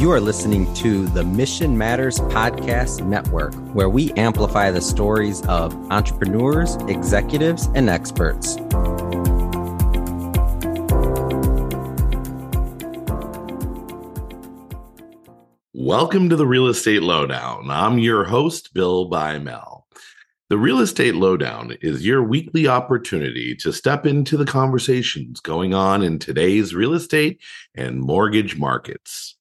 You are listening to the Mission Matters Podcast Network, where we amplify the stories of entrepreneurs, executives, and experts. Welcome to the Real Estate Lowdown. I'm your host, Bill Bymel. The Real Estate Lowdown is your weekly opportunity to step into the conversations going on in today's real estate and mortgage markets.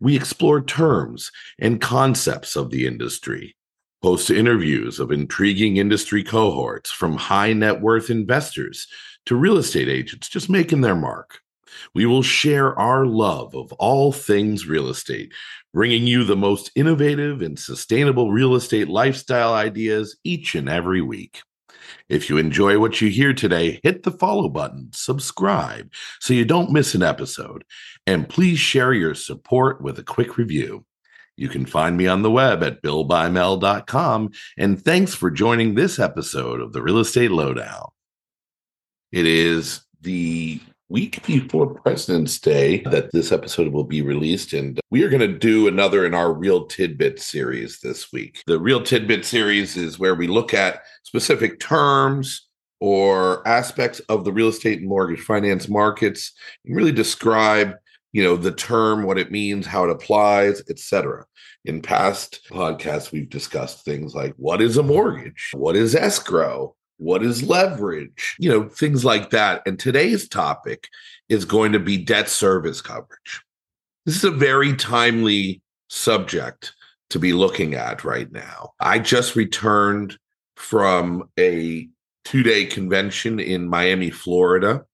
We explore terms and concepts of the industry, host interviews of intriguing industry cohorts from high net worth investors to real estate agents just making their mark. We will share our love of all things real estate, bringing you the most innovative and sustainable real estate lifestyle ideas each and every week. If you enjoy what you hear today, hit the follow button, subscribe so you don't miss an episode, and please share your support with a quick review. You can find me on the web at billbymel.com. And thanks for joining this episode of the Real Estate Lowdown. It is the week before President's Day that this episode will be released. And we are going to do another in our Real Tidbit series this week. The Real Tidbit series is where we look at specific terms or aspects of the real estate and mortgage finance markets and really describe you know the term what it means how it applies etc in past podcasts we've discussed things like what is a mortgage what is escrow what is leverage? You know, things like that. And today's topic is going to be debt service coverage. This is a very timely subject to be looking at right now. I just returned from a two day convention in Miami, Florida,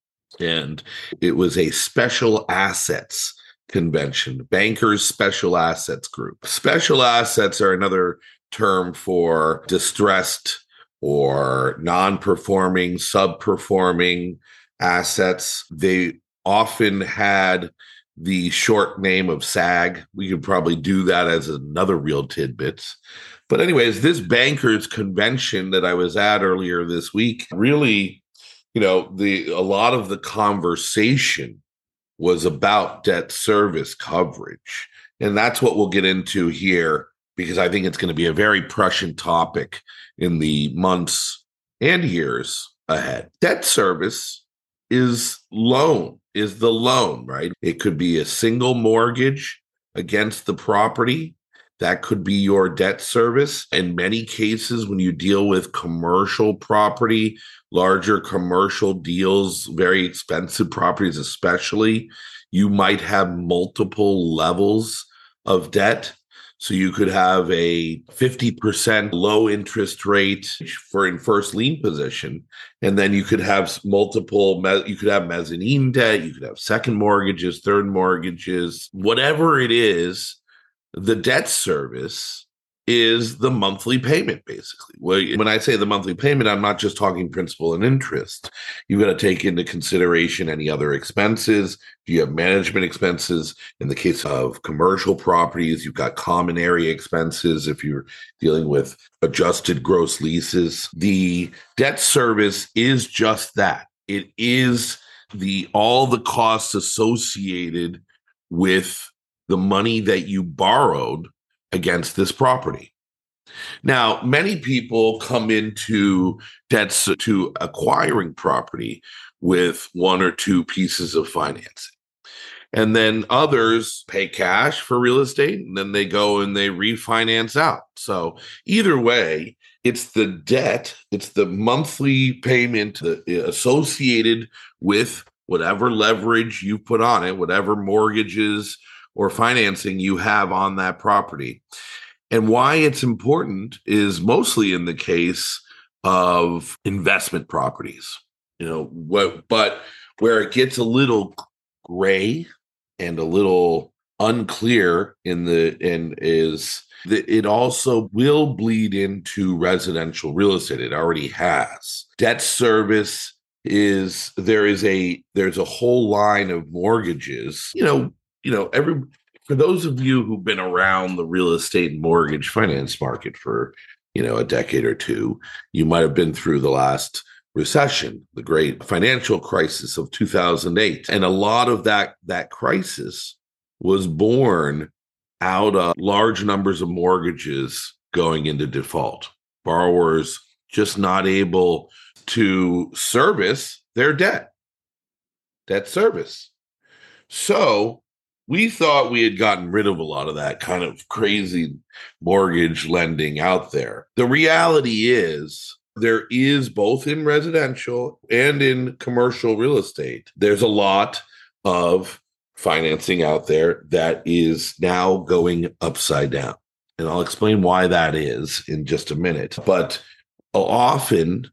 and it was a special assets convention, Bankers Special Assets Group. Special assets are another term for distressed or non performing, sub performing assets. They often had the short name of SAG. We could probably do that as another real tidbits. But, anyways, this bankers convention that I was at earlier this week really, you know, the a lot of the conversation was about debt service coverage. And that's what we'll get into here because I think it's going to be a very prescient topic in the months and years ahead. Debt service is loan, is the loan, right? It could be a single mortgage against the property. That could be your debt service. In many cases, when you deal with commercial property, larger commercial deals, very expensive properties, especially, you might have multiple levels of debt so you could have a 50% low interest rate for in first lien position. And then you could have multiple, you could have mezzanine debt, you could have second mortgages, third mortgages, whatever it is, the debt service is the monthly payment basically. When i say the monthly payment i'm not just talking principal and interest. You've got to take into consideration any other expenses. Do you have management expenses? In the case of commercial properties you've got common area expenses if you're dealing with adjusted gross leases. The debt service is just that. It is the all the costs associated with the money that you borrowed against this property. Now, many people come into debts to acquiring property with one or two pieces of financing. And then others pay cash for real estate and then they go and they refinance out. So, either way, it's the debt, it's the monthly payment uh, associated with whatever leverage you put on it, whatever mortgages or financing you have on that property. And why it's important is mostly in the case of investment properties. You know, what but where it gets a little gray and a little unclear in the and is that it also will bleed into residential real estate it already has debt service is there is a there's a whole line of mortgages you know you know, every for those of you who've been around the real estate mortgage finance market for, you know, a decade or two, you might have been through the last recession, the great financial crisis of 2008. And a lot of that that crisis was born out of large numbers of mortgages going into default. Borrowers just not able to service their debt, debt service. So we thought we had gotten rid of a lot of that kind of crazy mortgage lending out there. The reality is, there is both in residential and in commercial real estate, there's a lot of financing out there that is now going upside down. And I'll explain why that is in just a minute. But often,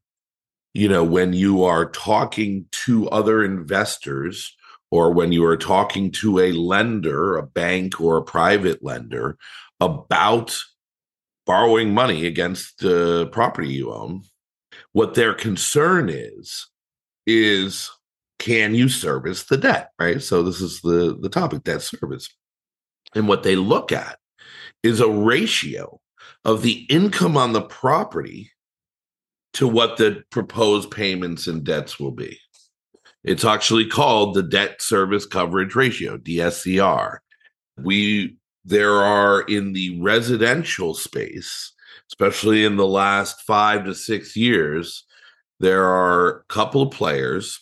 you know, when you are talking to other investors or when you are talking to a lender, a bank or a private lender about borrowing money against the property you own, what their concern is, is can you service the debt, right? So this is the, the topic, debt service. And what they look at is a ratio of the income on the property to what the proposed payments and debts will be. It's actually called the debt service coverage ratio, DSCR. We there are in the residential space, especially in the last 5 to 6 years, there are a couple of players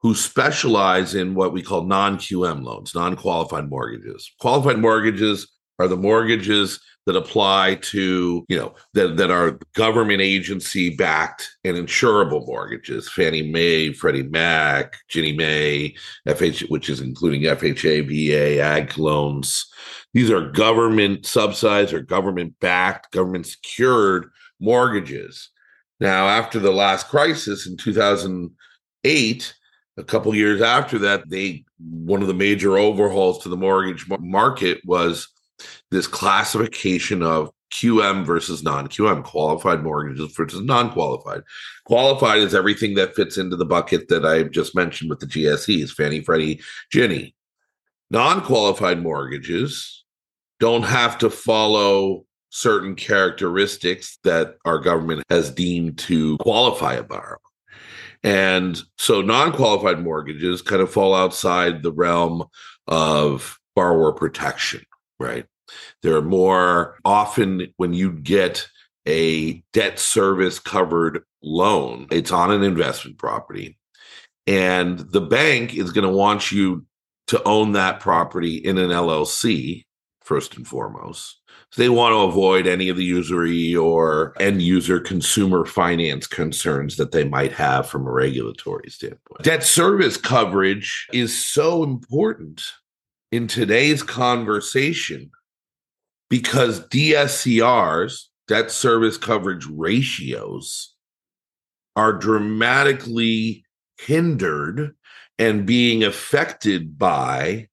who specialize in what we call non-QM loans, non-qualified mortgages. Qualified mortgages are the mortgages that apply to, you know, that, that are government agency backed and insurable mortgages, Fannie Mae, Freddie Mac, Ginnie Mae, FH, which is including FHA, VA, ag loans. These are government subsidized or government backed, government secured mortgages. Now, after the last crisis in 2008, a couple years after that, they one of the major overhauls to the mortgage market was this classification of QM versus non QM, qualified mortgages versus non qualified. Qualified is everything that fits into the bucket that I just mentioned with the GSEs Fannie, Freddie, Ginnie. Non qualified mortgages don't have to follow certain characteristics that our government has deemed to qualify a borrower. And so non qualified mortgages kind of fall outside the realm of borrower protection, right? There are more often when you get a debt service covered loan, it's on an investment property. And the bank is going to want you to own that property in an LLC, first and foremost. So they want to avoid any of the usury or end user consumer finance concerns that they might have from a regulatory standpoint. Debt service coverage is so important in today's conversation because DSCRs, debt service coverage ratios, are dramatically hindered and being affected by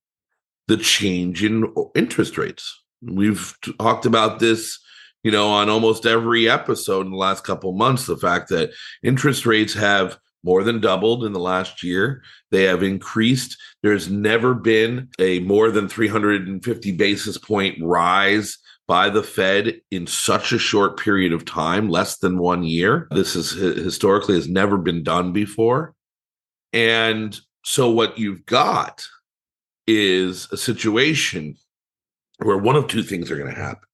the change in interest rates. We've talked about this, you know, on almost every episode in the last couple months. The fact that interest rates have more than doubled in the last year. They have increased. There's never been a more than 350 basis point rise by the Fed in such a short period of time, less than one year. This is historically has never been done before. And so what you've got is a situation where one of two things are going to happen.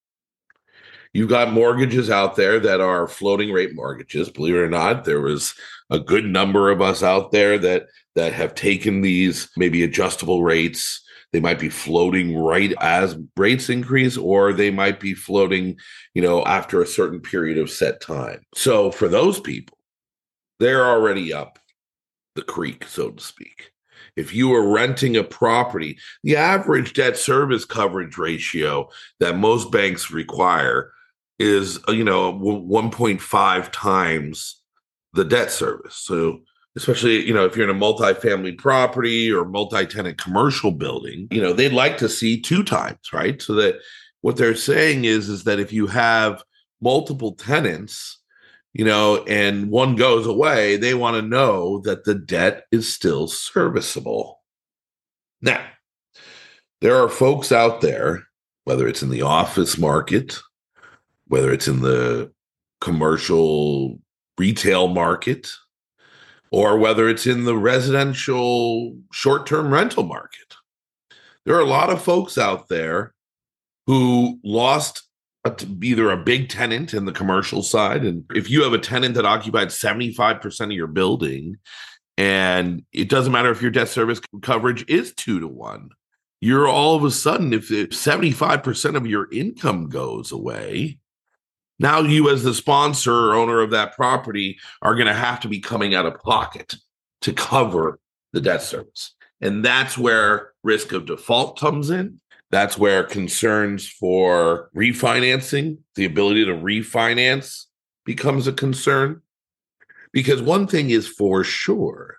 You've got mortgages out there that are floating rate mortgages. Believe it or not, there was a good number of us out there that that have taken these maybe adjustable rates. They might be floating right as rates increase, or they might be floating, you know, after a certain period of set time. So for those people, they're already up the creek, so to speak. If you are renting a property, the average debt service coverage ratio that most banks require is uh, you know 1.5 times the debt service. So especially you know if you're in a multi-family property or multi-tenant commercial building you know they'd like to see two times right? So that what they're saying is is that if you have multiple tenants you know and one goes away they want to know that the debt is still serviceable. Now there are folks out there whether it's in the office market whether it's in the commercial retail market or whether it's in the residential short term rental market. There are a lot of folks out there who lost a, either a big tenant in the commercial side. And if you have a tenant that occupied 75% of your building, and it doesn't matter if your debt service coverage is two to one, you're all of a sudden, if 75% of your income goes away, now you, as the sponsor or owner of that property, are going to have to be coming out of pocket to cover the debt service. And that's where risk of default comes in. That's where concerns for refinancing, the ability to refinance becomes a concern. Because one thing is for sure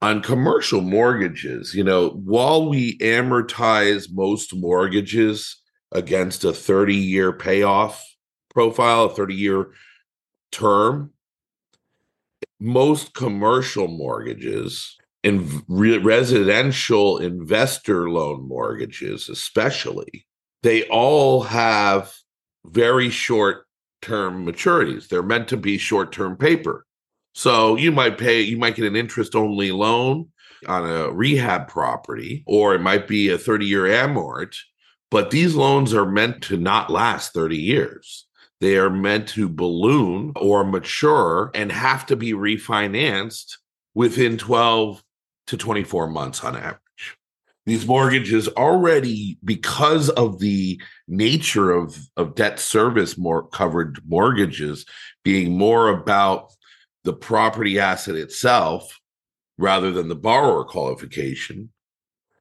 on commercial mortgages, you know, while we amortize most mortgages against a 30 year payoff profile, a 30 year term, most commercial mortgages and re- residential investor loan mortgages, especially, they all have very short term maturities. They're meant to be short term paper. So you might pay, you might get an interest only loan on a rehab property, or it might be a 30 year amort, but these loans are meant to not last 30 years. They are meant to balloon or mature and have to be refinanced within 12 to 24 months on average. These mortgages already, because of the nature of, of debt service more covered mortgages being more about the property asset itself rather than the borrower qualification,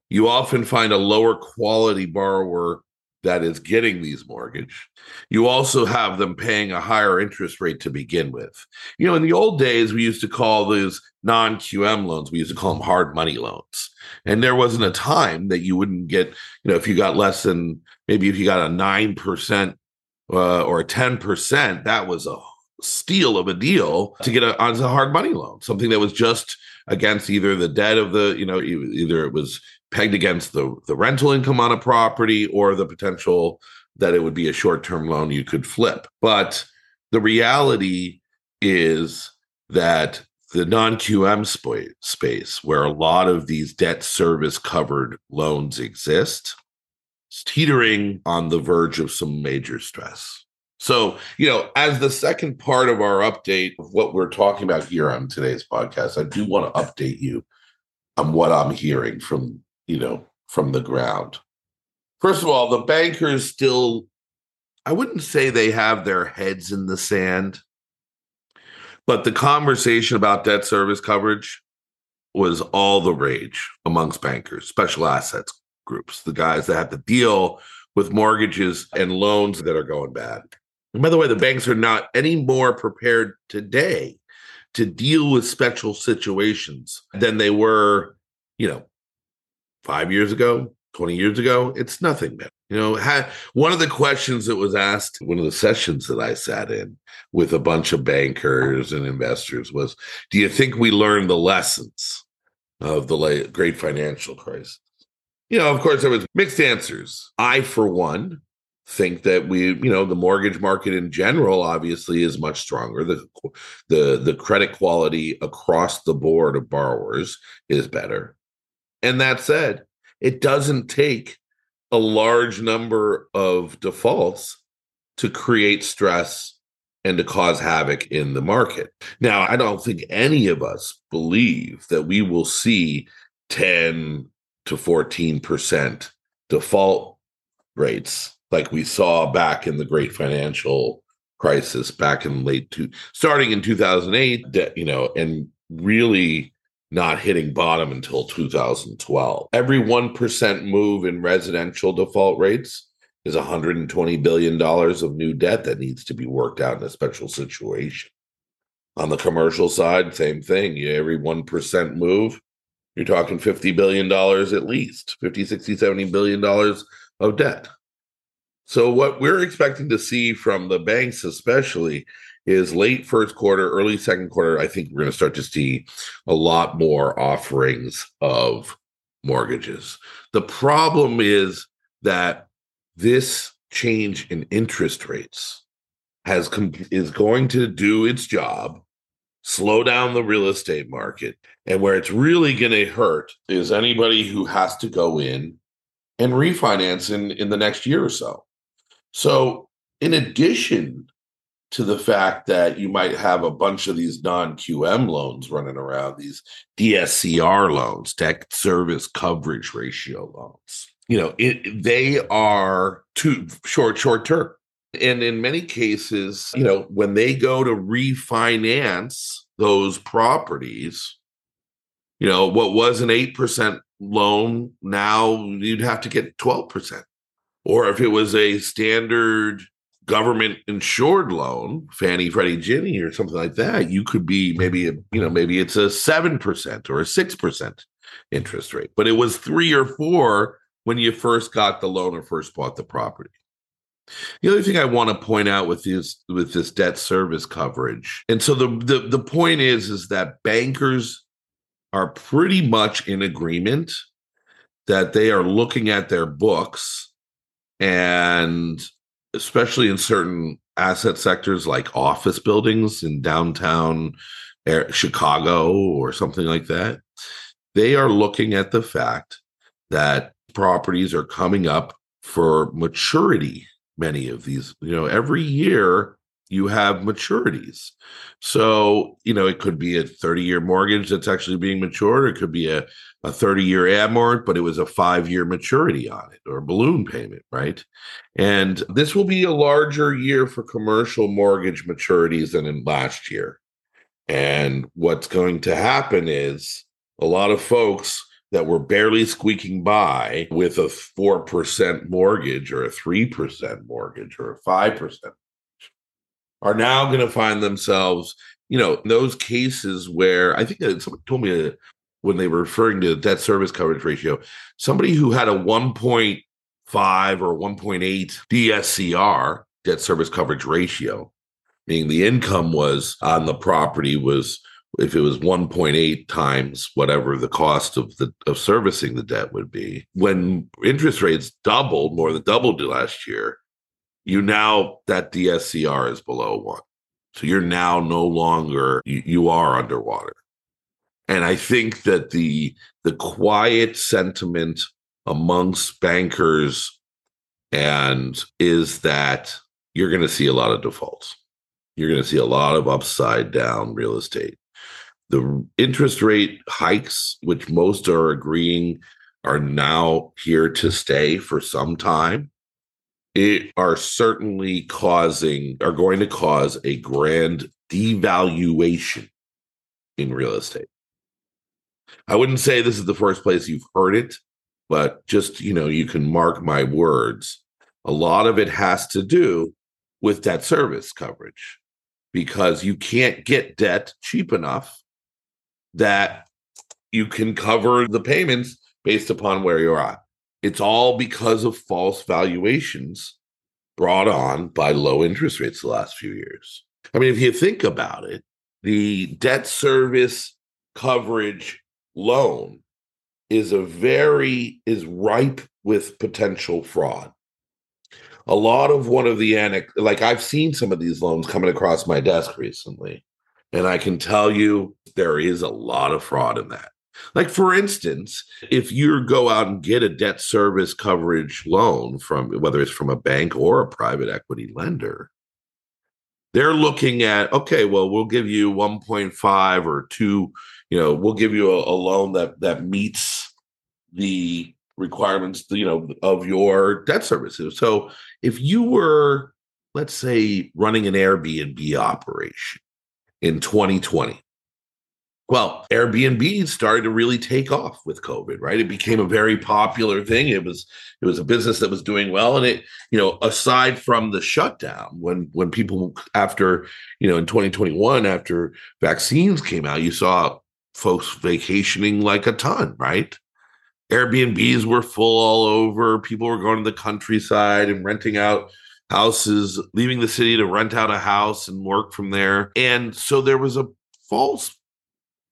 you often find a lower quality borrower that is getting these mortgage. You also have them paying a higher interest rate to begin with. You know, in the old days, we used to call those non QM loans, we used to call them hard money loans. And there wasn't a time that you wouldn't get, you know, if you got less than maybe if you got a 9% uh, or a 10%, that was a steal of a deal to get a, on a hard money loan, something that was just against either the debt of the, you know, either it was pegged against the, the rental income on a property or the potential that it would be a short term loan you could flip. But the reality is that the non QM sp- space, where a lot of these debt service covered loans exist, is teetering on the verge of some major stress. So, you know, as the second part of our update of what we're talking about here on today's podcast, I do want to update you on what I'm hearing from you know, from the ground. First of all, the bankers still, I wouldn't say they have their heads in the sand, but the conversation about debt service coverage was all the rage amongst bankers, special assets groups, the guys that have to deal with mortgages and loans that are going bad. And by the way, the banks are not any more prepared today to deal with special situations than they were, you know, five years ago, 20 years ago, it's nothing, man. You know, had, one of the questions that was asked, one of the sessions that I sat in with a bunch of bankers and investors was, do you think we learned the lessons of the great financial crisis? You know, of course, there was mixed answers. I, for one, think that we, you know, the mortgage market in general obviously is much stronger. The the the credit quality across the board of borrowers is better. And that said, it doesn't take a large number of defaults to create stress and to cause havoc in the market. Now, I don't think any of us believe that we will see 10 to 14% default rates like we saw back in the great financial crisis back in late two starting in 2008 you know and really not hitting bottom until 2012. Every 1% move in residential default rates is $120 billion of new debt that needs to be worked out in a special situation. On the commercial side, same thing. Every 1% move, you're talking $50 billion at least, 50, 60, 70 billion dollars of debt. So what we're expecting to see from the banks especially is late first quarter, early second quarter. I think we're going to start to see a lot more offerings of mortgages. The problem is that this change in interest rates has com- is going to do its job slow down the real estate market and where it's really going to hurt is anybody who has to go in and refinance in, in the next year or so. So, in addition to the fact that you might have a bunch of these non QM loans running around, these DSCR loans, debt service coverage ratio loans, you know, it, they are too short, short term. And in many cases, you know, when they go to refinance those properties, you know, what was an 8% loan, now you'd have to get 12%. Or if it was a standard government insured loan, Fannie, Freddie, Ginnie, or something like that, you could be maybe, you know, maybe it's a 7% or a 6% interest rate, but it was three or four when you first got the loan or first bought the property. The other thing I want to point out with this with this debt service coverage, and so the, the the point is is that bankers are pretty much in agreement that they are looking at their books and especially in certain asset sectors like office buildings in downtown Chicago or something like that, they are looking at the fact that properties are coming up for maturity. Many of these, you know, every year you have maturities. So, you know, it could be a 30 year mortgage that's actually being matured, it could be a, a 30 year amort, but it was a five year maturity on it or balloon payment, right? And this will be a larger year for commercial mortgage maturities than in last year. And what's going to happen is a lot of folks that were barely squeaking by with a 4% mortgage or a 3% mortgage or a 5% are now going to find themselves, you know, those cases where I think that somebody told me when they were referring to debt service coverage ratio, somebody who had a 1.5 or 1.8 DSCR, debt service coverage ratio, meaning the income was on the property was if it was 1.8 times whatever the cost of the of servicing the debt would be when interest rates doubled more than doubled last year you now that DSCR is below one. So you're now no longer you, you are underwater. And I think that the the quiet sentiment amongst bankers and is that you're going to see a lot of defaults. You're going to see a lot of upside down real estate. The interest rate hikes, which most are agreeing are now here to stay for some time, it are certainly causing are going to cause a grand devaluation in real estate. I wouldn't say this is the first place you've heard it, but just, you know, you can mark my words. A lot of it has to do with debt service coverage because you can't get debt cheap enough that you can cover the payments based upon where you're at. It's all because of false valuations brought on by low interest rates the last few years. I mean, if you think about it, the debt service coverage loan is a very is ripe with potential fraud. A lot of one of the anec like I've seen some of these loans coming across my desk recently, and I can tell you there is a lot of fraud in that. Like, for instance, if you go out and get a debt service coverage loan from whether it's from a bank or a private equity lender, they're looking at, okay, well, we'll give you 1.5 or 2, you know, we'll give you a, a loan that that meets the requirements, you know, of your debt services. So if you were, let's say, running an Airbnb operation in 2020, well, Airbnb started to really take off with COVID, right? It became a very popular thing. It was it was a business that was doing well, and it you know aside from the shutdown, when when people after you know in 2021 after vaccines came out, you saw folks vacationing like a ton, right? Airbnbs were full all over. People were going to the countryside and renting out houses, leaving the city to rent out a house and work from there. And so there was a false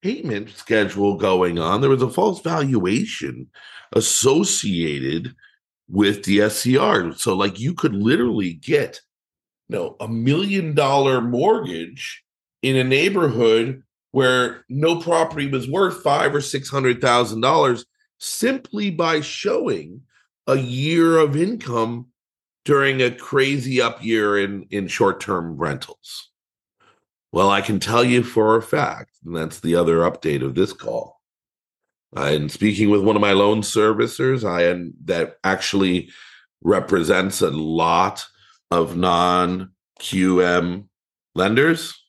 payment schedule going on. There was a false valuation associated with the SCR. So, like, you could literally get, you know, a million dollar mortgage in a neighborhood where no property was worth five or six hundred thousand dollars simply by showing a year of income during a crazy up year in, in short term rentals? Well, I can tell you for a fact, and that's the other update of this call. And speaking with one of my loan servicers, I am that actually represents a lot of non QM lenders.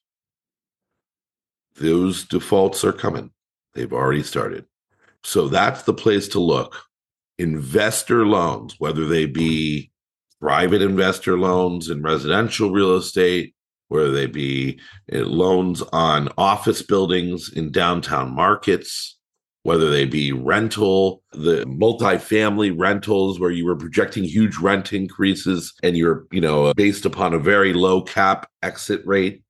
Those defaults are coming. They've already started. So that's the place to look. Investor loans, whether they be private investor loans in residential real estate, whether they be eh, loans on office buildings in downtown markets, whether they be rental, the multifamily rentals where you were projecting huge rent increases and you're, you know, based upon a very low cap exit rate.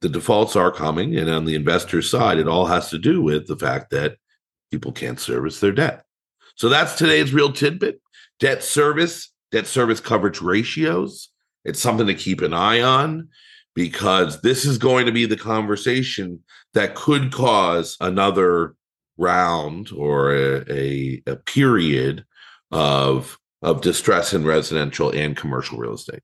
The defaults are coming. And on the investor side, it all has to do with the fact that people can't service their debt. So that's today's real tidbit debt service, debt service coverage ratios. It's something to keep an eye on because this is going to be the conversation that could cause another round or a, a, a period of of distress in residential and commercial real estate.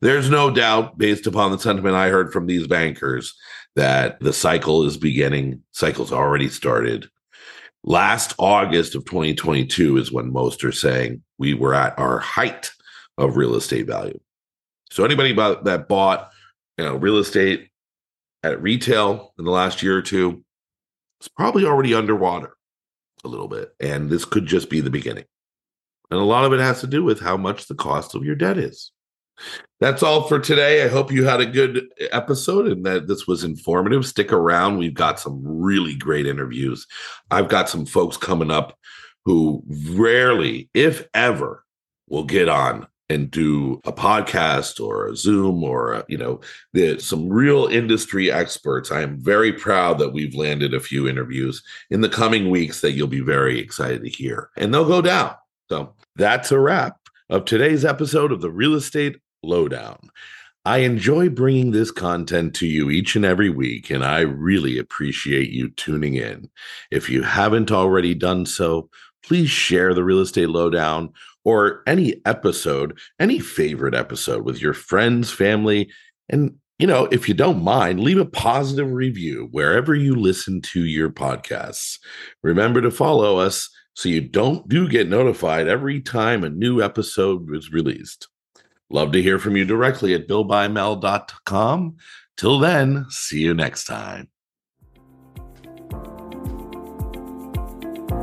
There's no doubt, based upon the sentiment I heard from these bankers, that the cycle is beginning. Cycle's already started. Last August of 2022 is when most are saying we were at our height of real estate value. So anybody that bought, you know, real estate at retail in the last year or two is probably already underwater a little bit. And this could just be the beginning. And a lot of it has to do with how much the cost of your debt is. That's all for today. I hope you had a good episode and that this was informative. Stick around. We've got some really great interviews. I've got some folks coming up who rarely, if ever, will get on and do a podcast or a Zoom or a, you know the, some real industry experts. I am very proud that we've landed a few interviews in the coming weeks that you'll be very excited to hear, and they'll go down. So that's a wrap of today's episode of the Real Estate Lowdown. I enjoy bringing this content to you each and every week, and I really appreciate you tuning in. If you haven't already done so, please share the Real Estate Lowdown or any episode, any favorite episode with your friends, family, and you know, if you don't mind, leave a positive review wherever you listen to your podcasts. Remember to follow us so you don't do get notified every time a new episode is released. Love to hear from you directly at billbymel.com. Till then, see you next time.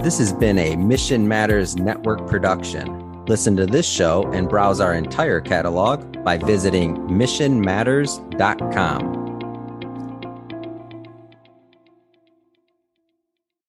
This has been a Mission Matters Network production. Listen to this show and browse our entire catalog by visiting missionmatters.com.